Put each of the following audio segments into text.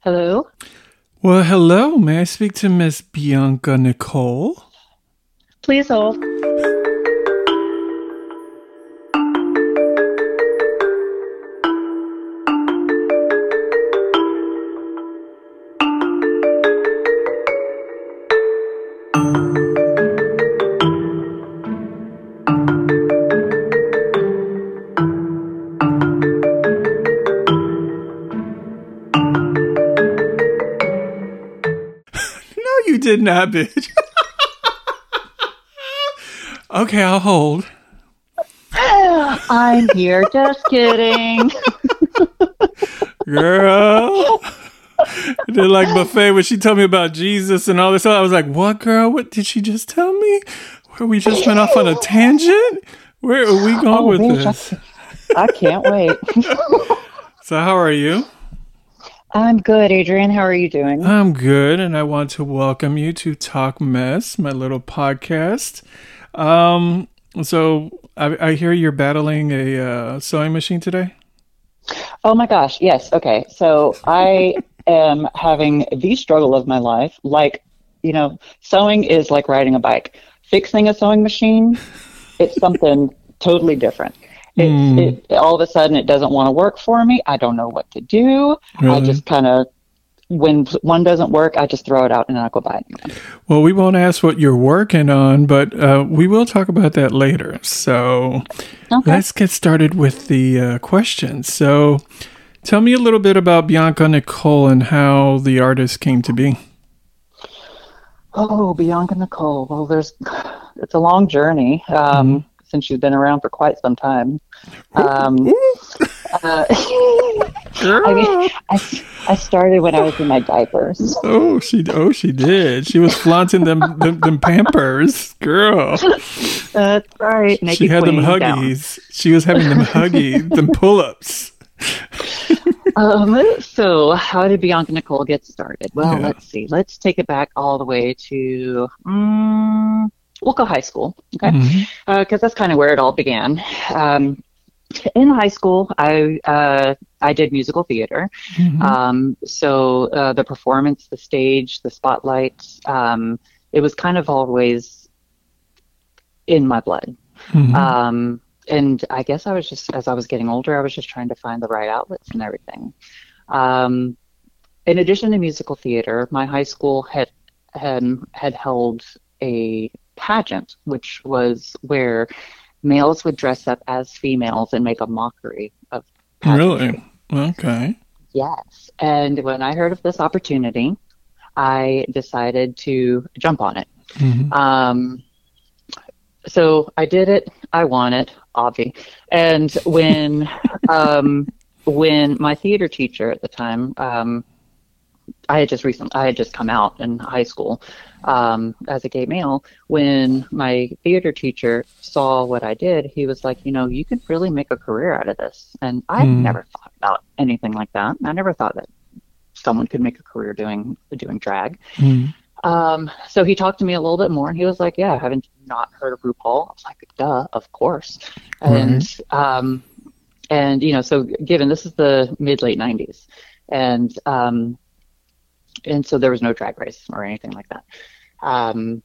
Hello. Well, hello. May I speak to Miss Bianca Nicole? Please hold. Did not, bitch. okay, I'll hold. I'm here. Just kidding. Girl. They're like buffet when she told me about Jesus and all this. Stuff, I was like, what, girl? What did she just tell me? Where we just went off on a tangent? Where are we going Oh, with bitch, this? I can't wait. So, how are you? I'm good, Adrian. How are you doing? I'm good, and I want to welcome you to Talk Mess, my little podcast. Um, so I, I hear you're battling a uh, sewing machine today. Oh my gosh. Yes. Okay. So I am having the struggle of my life. Like, you know, sewing is like riding a bike. Fixing a sewing machine, it's something totally different. Hmm. it, all of a sudden, it doesn't want to work for me. I don't know what to do. I just kind of, when one doesn't work, I just throw it out and I go buy one. Well, we won't ask what you're working on, but uh, we will talk about that later. So Okay. let's get started with the uh, questions. So tell me a little bit about Bianca Nicole and how the artist came to be. Oh, Bianca Nicole. Well, there's, it's a long journey um, since she's been around for quite some time. Um, uh, I mean, I, I started when I was in my diapers. Oh, she oh she did. She was flaunting them them, them Pampers, girl. That's right. Naked She had them Queen down. huggies. She was having them huggies, them pull ups. Um, so, how did Bianca Nicole get started? Well, Yeah. let's see. Let's take it back all the way to, um, we'll go high school, okay? Because that's kind of where it all began. Um, in high school, I uh, I did musical theater. Mhm. Um, so uh, the performance, the stage, the spotlight, um, it was kind of always in my blood. Mhm. Um, and I guess I was just, as I was getting older, I was just trying to find the right outlets and everything. Um, in addition to musical theater, my high school had had, had held a pageant, which was where males would dress up as females and make a mockery of pageantry. really? Okay. Yes. And when I heard of this opportunity, I decided to jump on it. Mhm. Um, so I did it. I won it, obvi. And when um, when my theater teacher at the time, um, I had just recently, I had just come out in high school um, as a gay male. When my theater teacher saw what I did, he was like, you know, you could really make a career out of this. And I Hmm. never thought about anything like that. I never thought that someone could make a career doing doing drag. Mhm. Um, so he talked to me a little bit more and he was like, Yeah, haven't you not heard of RuPaul? I was like, Duh, of course. And um and you know, so given this is the mid late nineties and um and so there was no drag race or anything like that. Um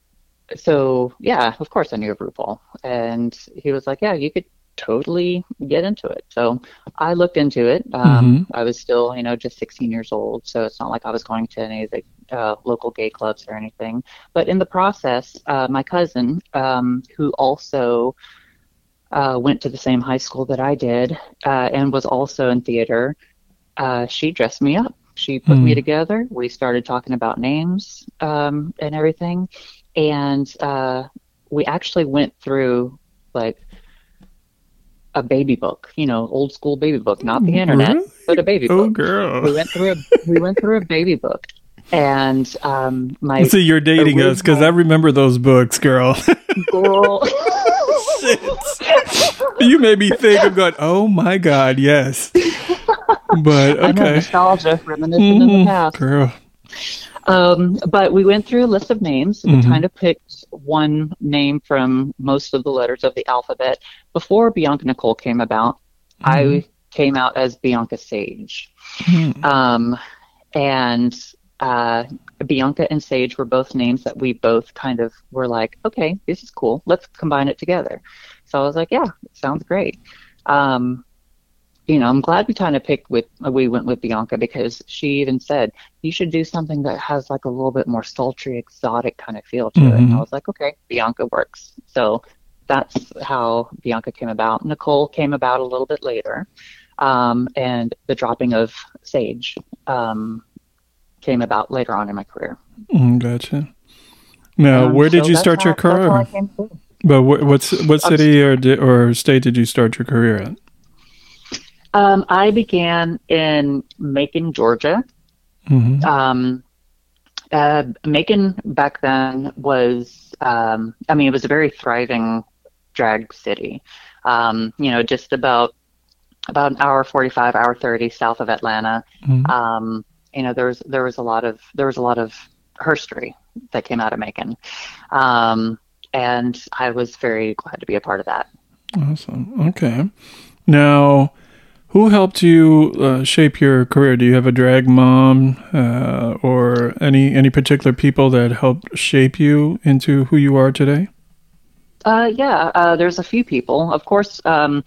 so yeah, of course I knew of RuPaul. And he was like, Yeah, you could totally get into it. So I looked into it. Um, I was still, you know, just 16 years old, so it's not like I was going to any of the uh, local gay clubs or anything. But in the process, uh, my cousin, um, who also uh, went to the same high school that I did uh, and was also in theater, uh, she dressed me up. She put me Hmm. together. We started talking about names um, and everything, and uh, we actually went through like a baby book, you know, old school baby book, not the internet, Really? but a baby Oh, book. We girl. went through a we went through a baby book, and um, my See, you're dating us because I remember those books, girl. girl. you made me think. I'm going, oh my God, yes. But okay. nostalgia, reminiscing in the Mhm. past. Girl. Um, but we went through a list of names. Mhm. Kind of picked one name from most of the letters of the alphabet. Before Bianca Nicole came about, I came out as Bianca Sage. Mhm. Um, and uh, Bianca and Sage were both names that we both kind of were like, okay, this is cool. Let's combine it together. So I was like, yeah, sounds great. Um, you know, I'm glad we kind of picked with we went with Bianca because she even said you should do something that has like a little bit more sultry, exotic kind of feel to it. And I was like, okay, Bianca works. So that's how Bianca came about. Nicole came about a little bit later, um, and the dropping of Sage um, came about later on in my career. Mm, gotcha. Now, Um, where did so you start your how- I career? But what, what's what city or di- or state did you start your career at? Um, I began in Macon, Georgia. hmm Um, uh, Macon back then was, um, I mean, it was a very thriving drag city. Um, you know, just about about an hour forty-five, hour thirty south of Atlanta. Mhm. Um, you know, there was there was a lot of there was a lot of herstory that came out of Macon, um, and I was very glad to be a part of that. Awesome. Okay. Now, who helped you uh, shape your career? Do you have a drag mom uh, or any any particular people that helped shape you into who you are today? Uh, yeah, uh, there's a few people. Of course, um,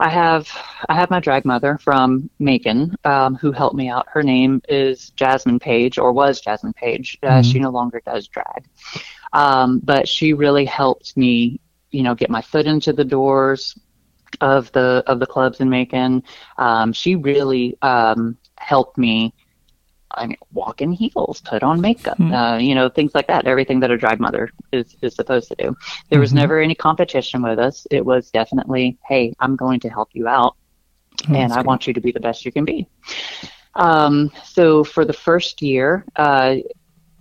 I have I have my drag mother from Macon um, who helped me out. Her name is Jasmine Page, or was Jasmine Page. Uh, Mhm. She no longer does drag, um, but she really helped me, you know, get my foot into the doors of the of the clubs in Macon. Um, she really um, helped me. I mean, walk in heels, put on makeup, Hmm. uh, you know, things like that. Everything that a drag mother is is supposed to do. There was Mhm. never any competition with us. It was definitely, hey, I'm going to help you out, Oh, and I good. want you to be the best you can be. Um, so for the first year, uh,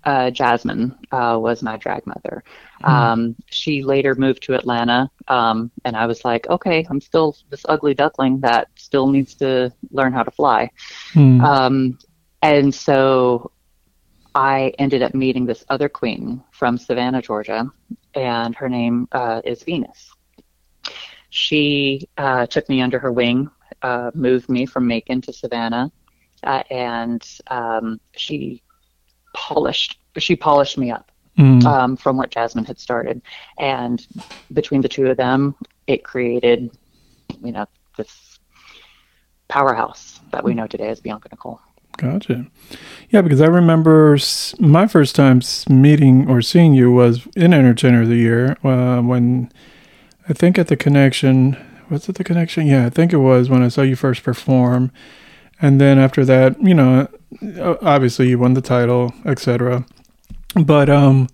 uh, Jasmine uh, was my drag mother. Um, she later moved to Atlanta, um, and I was like, okay, I'm still this ugly duckling that still needs to learn how to fly. Hmm. Um, and so I ended up meeting this other queen from Savannah, Georgia, and her name uh, is Venus. She uh, took me under her wing, uh, moved me from Macon to Savannah, uh, and um, she polished she polished me up Hmm. um, from what Jasmine had started, and between the two of them, it created, you know, this powerhouse that we know today as Bianca Nicole. Gotcha. Yeah, because I remember my first time meeting or seeing you was in Entertainer of the Year uh, when I think at the Connection. Was it the Connection? Yeah, I think it was when I saw you first perform. And then after that, you know, obviously you won the title, etc. But um,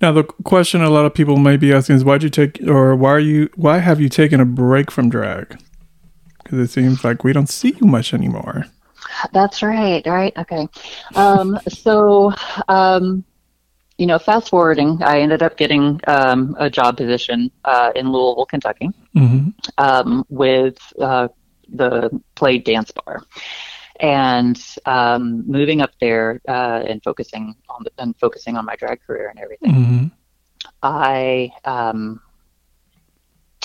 now the question a lot of people might be asking is why'd you take or why are you why have you taken a break from drag? Because it seems like we don't see you much anymore. That's right. Right. Okay. Um, so, um, you know, fast forwarding, I ended up getting um, a job position uh, in Louisville, Kentucky, hmm um, with uh, the Play Dance Bar, and um, moving up there uh, and focusing on the, and focusing on my drag career and everything. hmm I um,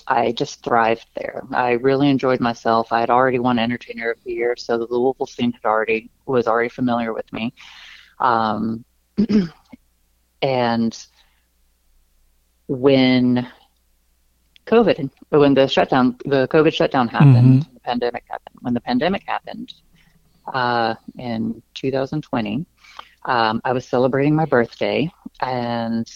I just thrived there. I really enjoyed myself. I had already won Entertainer of the Year, so the Louisville scene had already was already familiar with me. Um, and when COVID, when the shutdown, the COVID shutdown happened, the pandemic happened. When the pandemic happened uh, in 2020, um, I was celebrating my birthday, and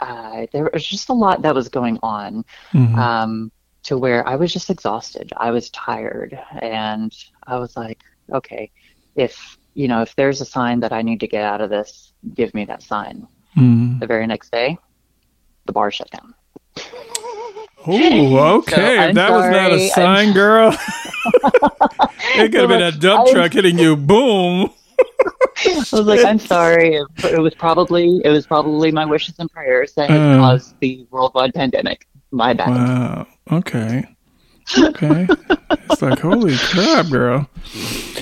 uh, there was just a lot that was going on hmm um, to where I was just exhausted. I was tired, and I was like, okay, if you know, if there's a sign that I need to get out of this, give me that sign. hmm The very next day, the bar shut down. Oh, okay. I'm that was not a sorry. sign, girl. it could have been a dump I- truck hitting you. Boom. I was like, I'm sorry. It, it was probably it was probably my wishes and prayers that had Uh. caused the worldwide pandemic. My bad. Wow. Okay. Okay. it's like, holy crap, girl.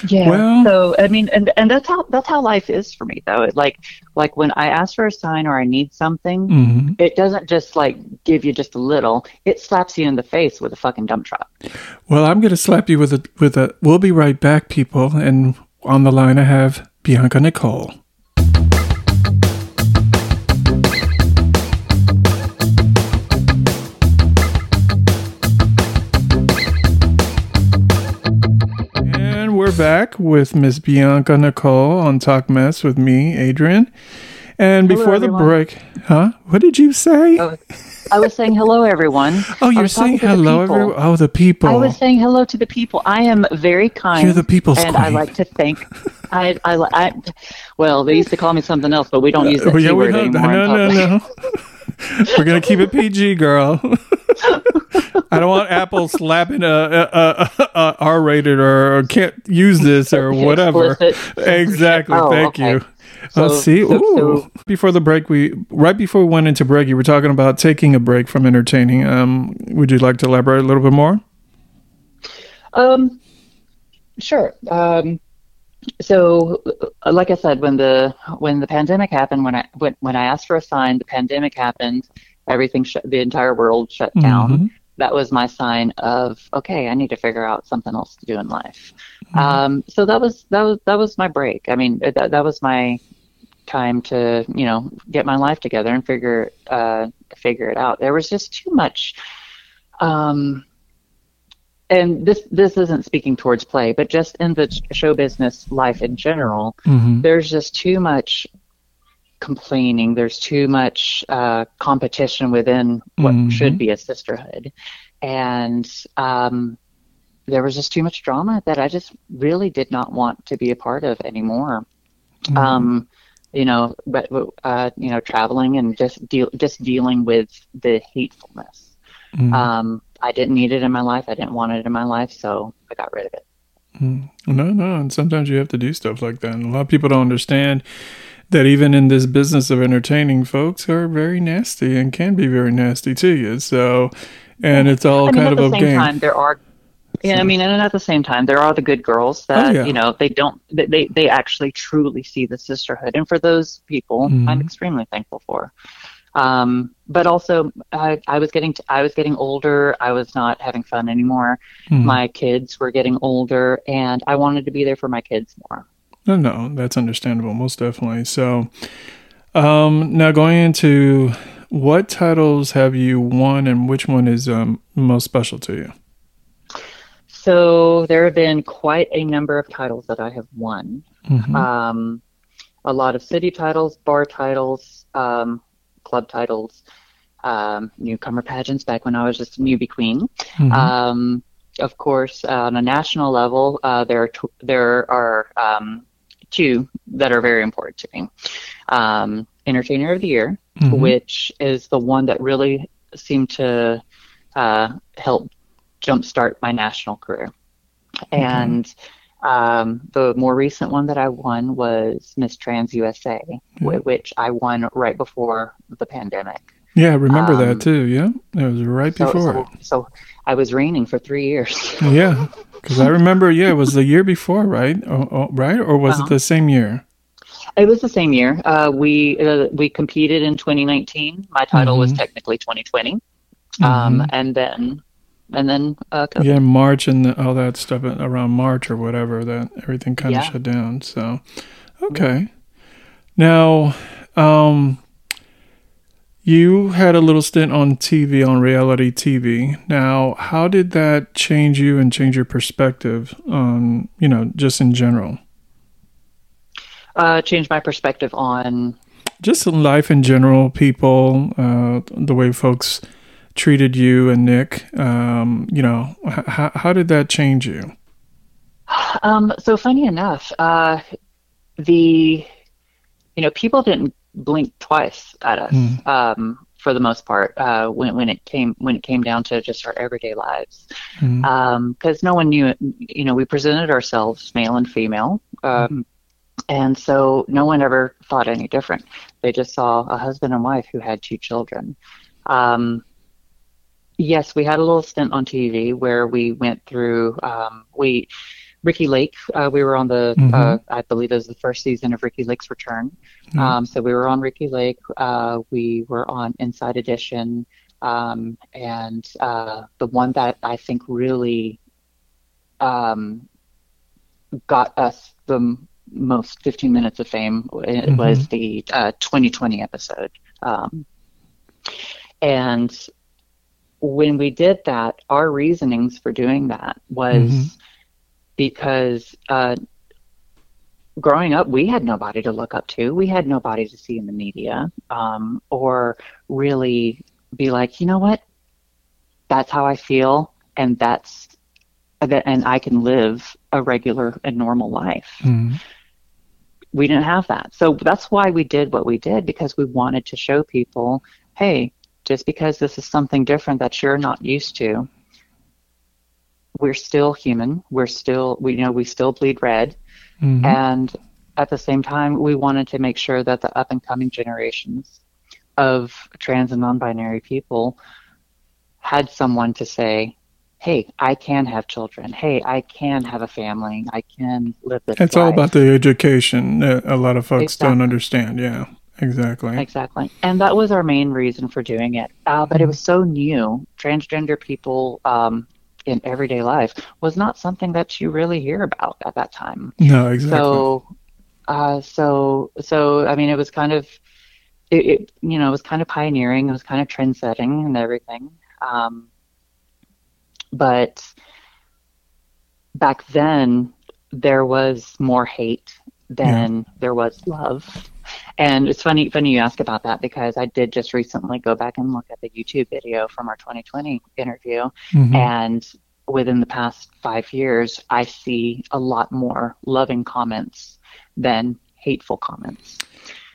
Yeah. Well- so I mean, and and that's how that's how life is for me though. It, like like when I ask for a sign or I need something, hmm it doesn't just like give you just a little. It slaps you in the face with a fucking dump truck. Well, I'm going to slap you with a with a. We'll be right back, people. And on the line, I have Bianca Nicole. We're back with Miss Bianca Nicole on Talk Mess with me, Adrian. And Hello, before the break, huh? What did you say? Oh, I was saying hello, everyone. Oh, you're saying hello, people. everyone. Oh, the people. I was saying hello to the people. I am very kind. You're the people's and I like to thank. I, I, I, well, they used to call me something else, but we don't use that Oh, yeah, we anymore. no, no, no. We're gonna keep it PG, girl. I don't want Apple slapping a, a, a, a R-rated or can't use this or whatever. Exactly. Oh, Thank okay. you. So- see, so- ooh. so- before the break, we right before we went into break, you were talking about taking a break from entertaining. Um, would you like to elaborate a little bit more? Um, sure. Um, so, uh, like I said, when the when the pandemic happened, when I when, when I asked for a sign, the pandemic happened. Everything shut. The entire world shut down. Mhm. That was my sign of okay. I need to figure out something else to do in life. Mm-hmm. Um, so that was that was that was my break. I mean, that that was my time to you know get my life together and figure uh, figure it out. There was just too much. Um, and this this isn't speaking towards play, but just in the show business life in general, Mhm. there's just too much complaining. There's too much uh, competition within what Mhm. should be a sisterhood, and um, there was just too much drama that I just really did not want to be a part of anymore. Mhm. Um, you know, but uh, you know, traveling and just deal just dealing with the hatefulness. Mhm. Um, I didn't need it in my life. I didn't want it in my life, so I got rid of it. Mm. No, no, and sometimes you have to do stuff like that. And a lot of people don't understand that even in this business of entertaining, folks are very nasty and can be very nasty to you. So, and it's all I mean, kind at of the a game. time, there are. Yeah, I mean, and at the same time, there are the good girls that Oh, yeah. you know they don't they they actually truly see the sisterhood, and for those people, Mhm. I'm extremely thankful for. Um, but also, I, I was getting t I was getting older. I was not having fun anymore. Mhm. My kids were getting older, and I wanted to be there for my kids more. No, no, that's understandable, most definitely. So, um, now going into what titles have you won, and which one is um, most special to you? So there have been quite a number of titles that I have won. Mhm. um, a lot of city titles, bar titles, um, club titles, um, newcomer pageants back when I was just a newbie queen. Mhm. Um, of course, on a national level, uh, there are t- there are um, two that are very important to me. Um, Entertainer of the Year, Mhm. which is the one that really seemed to uh, help jumpstart my national career. And um, the more recent one that I won was Miss Trans USA, wh- which I won right before the pandemic. Yeah, I remember um, that too. Yeah, it was right So, before. so, so I was reigning for three years. Yeah, because I remember. Yeah, it was the year before, right? Oh, oh, right, or was Uh-huh. it the same year? It was the same year. Uh, we uh, we competed in 2019. My title was Mhm. technically 2020, um, and then and then uh. Yeah, March and all that stuff uh, around March or whatever. That everything kind of Yeah. shut down. So, okay. Now, um, you had a little stint on TV on reality TV. Now, how did that change you and change your perspective on you know just in general? uh, changed my perspective on just in life in general, people, uh, the way folks treated you and Nick. Um, you know, h- how how did that change you? Um, so funny enough, uh, the you know people didn't blink twice at us Mm. um, for the most part uh, when when it came when it came down to just our everyday lives Mm. because no one knew you know we presented ourselves male and female um, and so no one ever thought any different they just saw a husband and wife who had two children um, yes we had a little stint on tv where we went through um, we Ricki Lake. Uh, we were on the, Mhm. uh, I believe it was the first season of Ricki Lake's Return. Mhm. Um, so we were on Ricki Lake. Uh, we were on Inside Edition. Um, and uh, the one that I think really um, got us the most 15 minutes of fame. It mm-hmm. was the uh, 2020 episode. Um, and when we did that, our reasonings for doing that was mm-hmm. Because uh, growing up, we had nobody to look up to. We had nobody to see in the media um, or really be like, you know what? That's how I feel, and that's and I can live a regular and normal life. Mm-hmm. We didn't have that, so that's why we did what we did because we wanted to show people, hey, just because this is something different that you're not used to, we're still human. We're still, we you know, we still bleed red, mm-hmm. and at the same time, we wanted to make sure that the up and coming generations of trans and non-binary people had someone to say, "Hey, I can have children. Hey, I can have a family. I can live this." It's life. all about the education that a lot of folks exactly. don't understand. Yeah. Exactly. Exactly. And that was our main reason for doing it. Uh, but it was so new. Transgender people um, in everyday life was not something that you really hear about at that time. No, exactly. So, uh, so, so I mean, it was kind of, it, it, you know, it was kind of pioneering. It was kind of trend setting and everything. Um, but back then, there was more hate than yeah. there was love. And it's funny, funny you ask about that because I did just recently go back and look at the YouTube video from our 2020 interview, mm-hmm. and within the past five years, I see a lot more loving comments than hateful comments.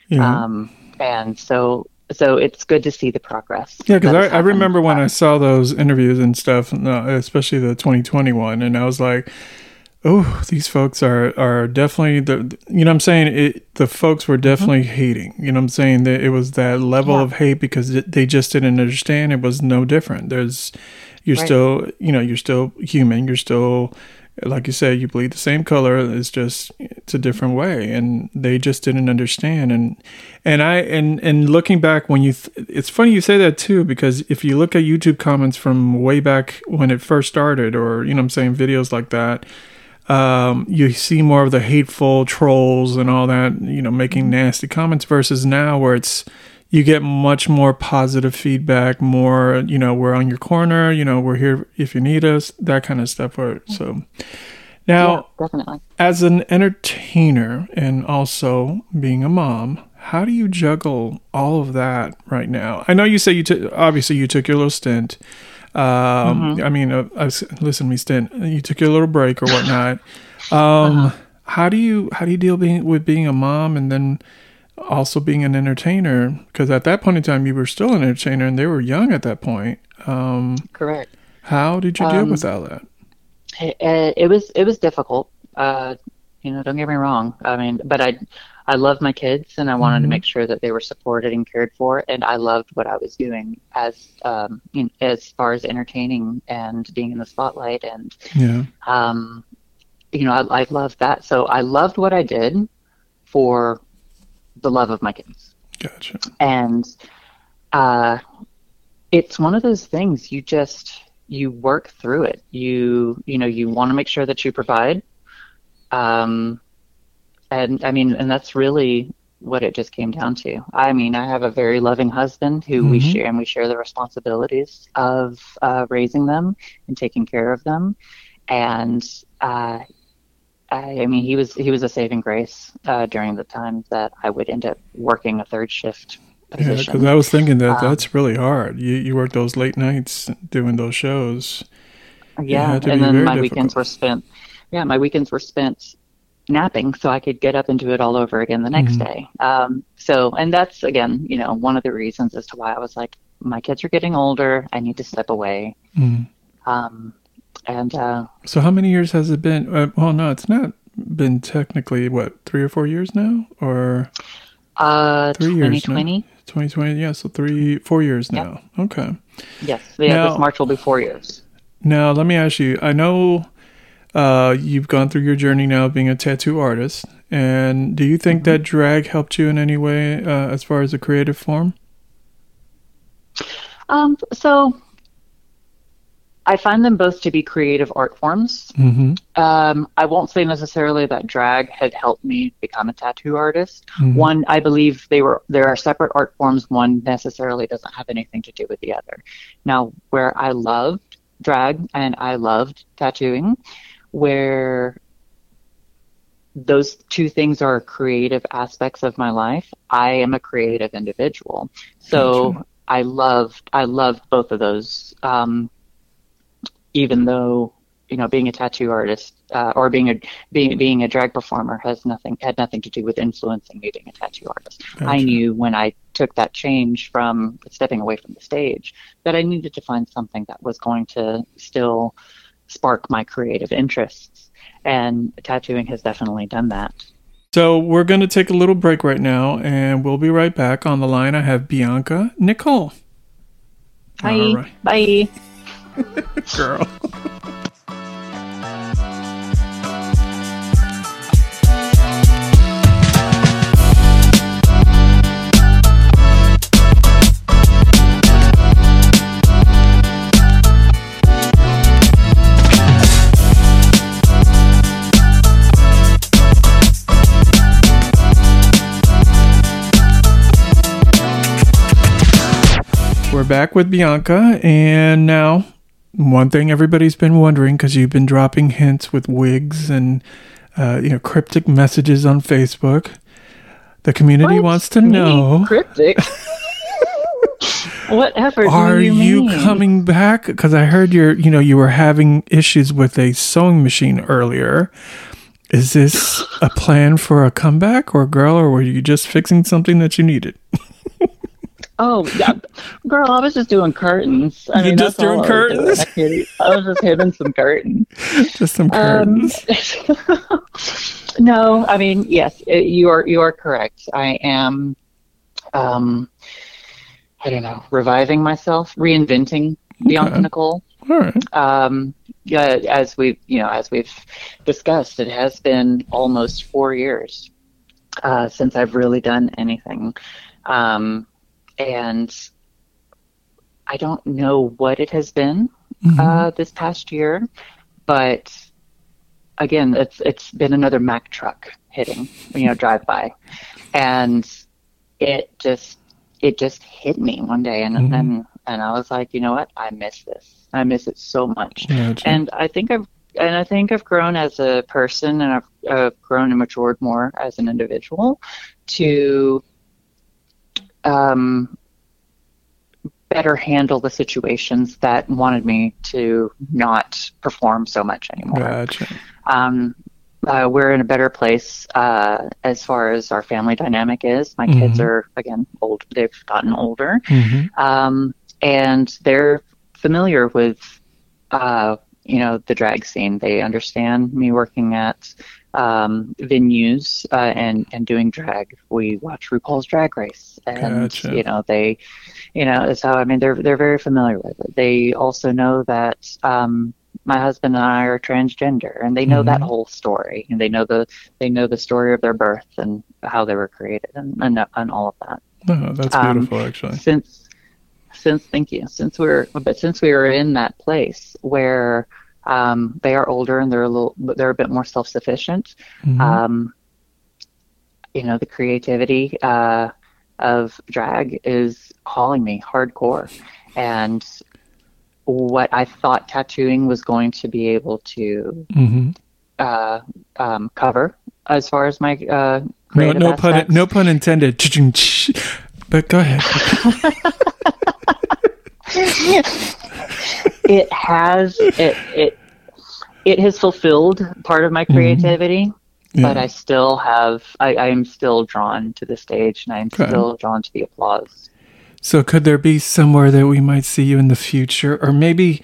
Yeah. Um, and so so it's good to see the progress. Yeah, because I, I, remember when I saw those interviews and stuff, uh, especially the 2021, and I was like, oh, these folks are are definitely the you know I'm saying it, the folks were mm-hmm. definitely mm-hmm. hating. You know I'm saying that it was that level yeah. of hate because it, they just didn't understand it was no different. There's you're right. still you know you're still human. You're still like you said you bleed the same color it's just it's a different way and they just didn't understand and and i and and looking back when you th- it's funny you say that too because if you look at youtube comments from way back when it first started or you know i'm saying videos like that um, you see more of the hateful trolls and all that, you know, making nasty comments versus now where it's you get much more positive feedback, more, you know, we're on your corner, you know, we're here if you need us, that kind of stuff. So now, yeah, definitely. As an entertainer and also being a mom, how do you juggle all of that right now? I know you say you took, obviously you took your little stint um, mm-hmm. I mean, uh, I, listen, me stint. You took your little break or whatnot. Um, uh-huh. How do you how do you deal being, with being a mom and then also being an entertainer? Because at that point in time, you were still an entertainer, and they were young at that point. Um, Correct. How did you deal um, with all that? It, it, was it was difficult. Uh, you know, don't get me wrong. I mean, but I I love my kids and I wanted mm-hmm. to make sure that they were supported and cared for. And I loved what I was doing as um, in, as far as entertaining and being in the spotlight. And yeah. um, you know, I, I loved that. So I loved what I did for the love of my kids. Gotcha. And uh, it's one of those things you just you work through it. You you know you want to make sure that you provide. Um, and I mean, and that's really what it just came down to. I mean, I have a very loving husband who mm-hmm. we share, and we share the responsibilities of uh, raising them and taking care of them. And uh, I, I, mean, he was he was a saving grace uh, during the time that I would end up working a third shift. Position. Yeah, because I was thinking that um, that's really hard. You you work those late nights doing those shows. Yeah, and then my difficult. weekends were spent. Yeah, my weekends were spent napping so I could get up and do it all over again the next mm-hmm. day. Um, so, and that's again, you know, one of the reasons as to why I was like, my kids are getting older. I need to step away. Mm-hmm. Um, and uh, so, how many years has it been? Uh, well, no, it's not been technically what three or four years now, or uh, three 2020? years. 2020, yeah. So three, four years now. Yep. Okay. Yes. Yeah. Now, this March will be four years. Now, let me ask you. I know uh, you've gone through your journey now being a tattoo artist. And do you think mm-hmm. that drag helped you in any way uh, as far as a creative form? Um, so I find them both to be creative art forms. Mm-hmm. Um, I won't say necessarily that drag had helped me become a tattoo artist. Mhm. One, I believe they were there are separate art forms. One necessarily doesn't have anything to do with the other. Now, where I loved drag and I loved tattooing, where those two things are creative aspects of my life. I am a creative individual, so Gotcha. I loved I loved both of those. Um, even though you know being a tattoo artist uh, or being a being being a drag performer has nothing had nothing to do with influencing me being a tattoo artist. I knew when I took that change from stepping away from the stage that I needed to find something that was going to still spark my creative interests, and tattooing has definitely done that. So we're going to take a little break right now, and we'll be right back. On the line, I have Bianca Nicole. Bye. Right. Bye. Girl. We're back with Bianca, and now one thing everybody's been wondering because you've been dropping hints with wigs and uh, you know cryptic messages on Facebook. The community What? wants to know: cryptic. Whatever. Are you, you coming back? Because I heard you're you know you were having issues with a sewing machine earlier. Is this a plan for a comeback, or girl, or were you just fixing something that you needed? Oh, yeah. girl, I was just doing curtains. I You're mean, just doing I was doing. curtains? I was just hitting some curtains. Just some Um, curtains. no, I mean, yes, it, you are you are correct. I am, um, I don't know, reviving myself, reinventing Bianca Okay. Nicole. All right. Um, yeah, as we've you know, as we've discussed, it has been almost four years uh, since I've really done anything, um, and I don't know what it has been Mhm. uh, this past year, but again, it's it's been another Mack truck hitting, you know, drive by, and it just it just hit me one day, and Mhm. and and I was like, you know what, I miss this. I miss it so much, and I think I've and I think I've grown as a person, and I've uh, grown and matured more as an individual to um, better handle the situations that wanted me to not perform so much anymore. Gotcha. Um, uh, we're in a better place uh, as far as our family dynamic is. My kids Mhm. are again old; they've gotten older, hmm um, and they're familiar with uh, you know the drag scene. They understand me working at um, venues uh, and and doing drag. We watch RuPaul's Drag Race, and Gotcha. you know they, you know, so I mean they're they're very familiar with it. They also know that. Um, my husband and I are transgender, and they know that Mhm. whole story, and they know the they know the story of their birth and how they were created, and and, and all of that Oh, that's Um, beautiful, actually. since since thank you since we're but since we were in that place where um, they are older and they're a little they're a bit more self sufficient Mhm. um, you know the creativity uh, of drag is calling me hardcore and what I thought tattooing was going to be able to Mhm. uh, um, cover as far as my uh, No, no pun, no pun intended. But go ahead. it has it it it has fulfilled part of my mm-hmm. creativity but Yeah. i still have i i am still drawn to the stage and i'm Okay. still drawn to the applause So, could there be somewhere that we might see you in the future, or maybe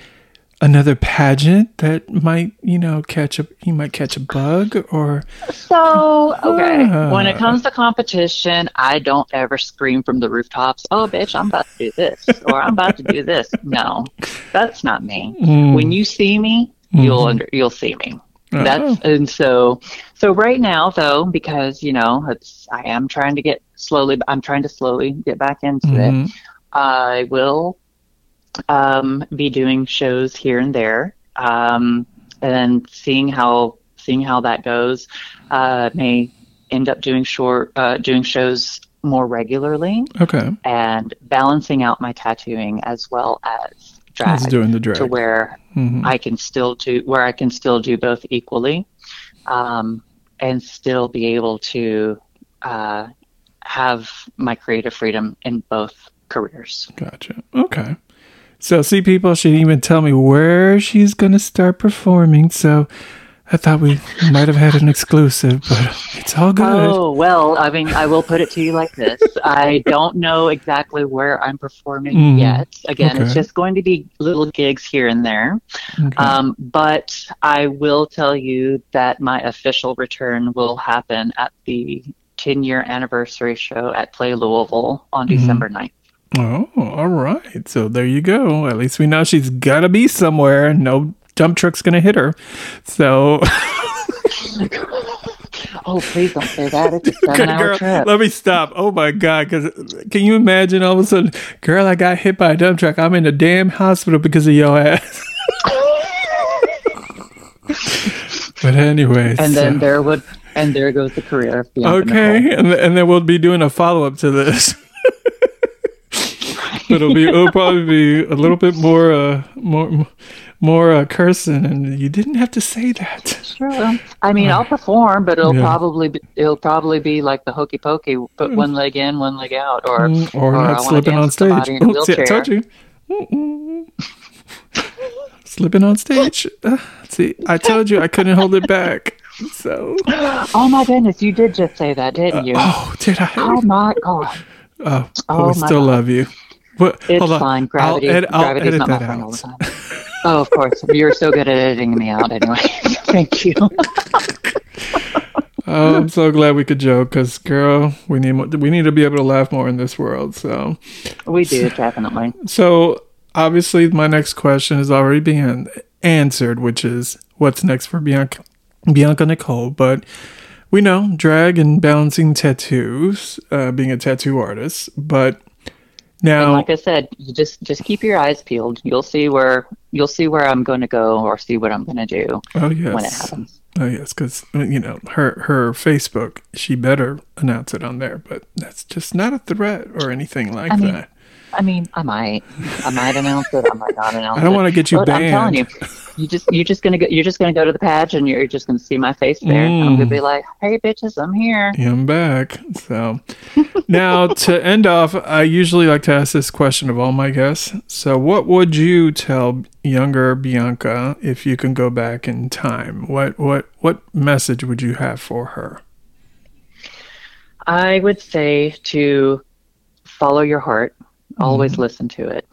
another pageant that might, you know, catch a you might catch a bug, or so okay Ah. when it comes to competition i don't ever scream from the rooftops oh bitch i'm about to do this or i'm about to do this no that's not me Mm. when you see me you'll Mhm. under you'll see me Oh. That's and so so right now though because you know it's I am trying to get slowly I'm trying to slowly get back into Mhm. it. I will um, be doing shows here and there, um, and seeing how seeing how that goes. Uh, may end up doing short uh, doing shows more regularly Okay. and balancing out my tattooing as well as drag He's doing the drag. to where Mhm. I can still do where I can still do both equally, um, and still be able to uh, have my creative freedom in both careers. Gotcha. Okay. So, see, people, she didn't even tell me where she's going to start performing. So, I thought we might have had an exclusive, but it's all good. Oh well, I mean, I will put it to you like this: I don't know exactly where I'm performing Mm, yet. Again, it's just going to be little gigs here and there. Okay. Um, but I will tell you that my official return will happen at the 10 year anniversary show at Play Louisville on Mm-hmm. December 9th. Oh, all right. So, there you go. At least we know she's got to be somewhere. No dump truck's going to hit her. So, Oh, please don't say that. It's a seven Good hour girl, trip. let me stop. Oh my god! Because can you imagine all of a sudden, girl, I got hit by a dump truck. I'm in a damn hospital because of your ass. but anyway, and then there would, and there goes the career okay, and and then we'll be doing a follow up to this. But it'll be it'll probably be a little bit more uh more more uh, cursing, and you didn't have to say that. Sure. I mean, I'll perform, but it'll Yeah. probably be, it'll probably be like the hokey pokey, put one leg in, one leg out, or Mm, or, I not slipping on stage. somebody in a Oh, see, I told you. Slipping on stage. Uh, see, I told you I couldn't hold it back. So, Oh my goodness, you did just say that, didn't you? oh, did I? Oh my god. Oh, oh we still God. love you. What? It's fine. Gravity, I'll, ed- gravity's not my that friend all the time. Oh, of course. You're so good at editing me out anyway. Thank you. Oh, I'm so glad we could joke because, girl, we need more, we need to be able to laugh more in this world. So, we do, definitely. so obviously, my next question is already being answered, which is what's next for Bianca Bianca Nicole. But we know drag and balancing tattoos, uh, being a tattoo artist. But And now, like I said, you just just keep your eyes peeled. You'll see where you'll see where I'm going to go or see what I'm going to do oh yes, when it happens. Oh yes, because you know her her Facebook. She better announce it on there, but that's just not a threat or anything like I mean, that. I mean, I might, I might announce it. I might not announce it. I don't want to get you But I'm telling you, you just you're just gonna go. You're just gonna go to the patch, and you're just gonna see my face there. and I'm gonna Mm. be like, "Hey, bitches, I'm here." I'm back. So now to end off, I usually like to ask this question of all my guests. So, what would you tell younger Bianca if you can go back in time? What what what message would you have for her? I would say to follow your heart. Always listen to it.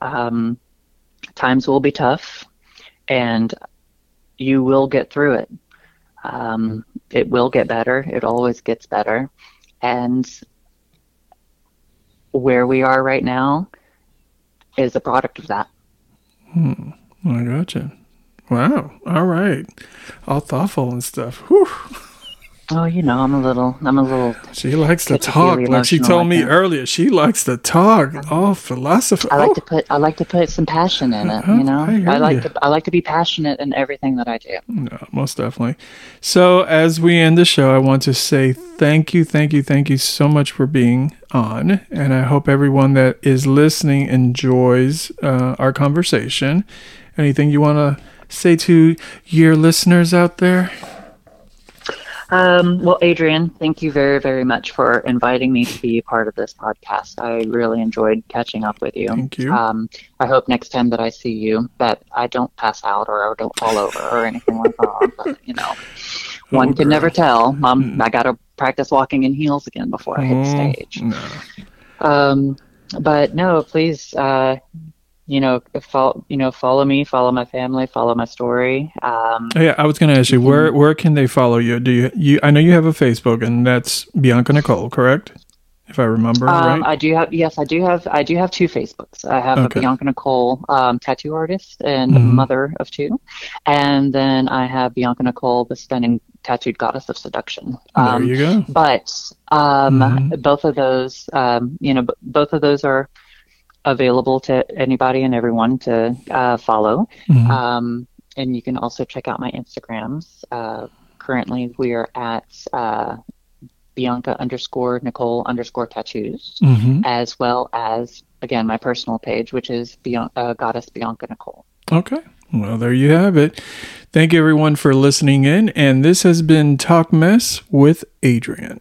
Um, times will be tough, and you will get through it. Um, it will get better. It always gets better. And where we are right now is a product of that. Hmm. I gotcha. Wow. All right. All thoughtful and stuff. Whew. Oh, you know, I'm a little, I'm a little. She likes to talk. Like she told like me that. earlier, she likes to talk. Oh, philosopher. I like oh, to put, I like to put some passion in it. Oh, You know, I I like ya. to, I like to be passionate in everything that I do. No, most definitely. So, as we end the show, I want to say thank you, thank you, thank you so much for being on. And I hope everyone that is listening enjoys uh, our conversation. Anything you want to say to your listeners out there? Um, well, Adrian, thank you very, very much for inviting me to be part of this podcast. I really enjoyed catching up with you. Thank you. Um, I hope next time that I see you that I don't pass out or I don't fall over or anything like that. But, you know, one can girl. never tell. Mom, I got to practice walking in heels again before I hit Oh, stage. No. Um, but no, please, uh, you know, follow, you know, follow me, follow my family, follow my story. Um, Oh, yeah, I was going to ask you where where can they follow you? Do you you? I know you have a Facebook, and that's Bianca Nicole, correct? If I remember Um, right. I do have yes, I do have I do have two Facebooks. I have Okay. a Bianca Nicole um, tattoo artist and Mhm. mother of two, and then I have Bianca Nicole, the stunning tattooed goddess of seduction. there Um, you go. but um, Mhm. both of those, um, you know, b- both of those are available to anybody and everyone to uh, follow. Mhm. Um, and you can also check out my Instagrams. Uh, currently, we are at uh, Bianca underscore Nicole underscore tattoos, Mhm. as well as again my personal page, which is Bian- uh, Goddess Bianca Nicole. Okay. Well, there you have it. Thank you everyone for listening in. And this has been Talk Mess with Adrian.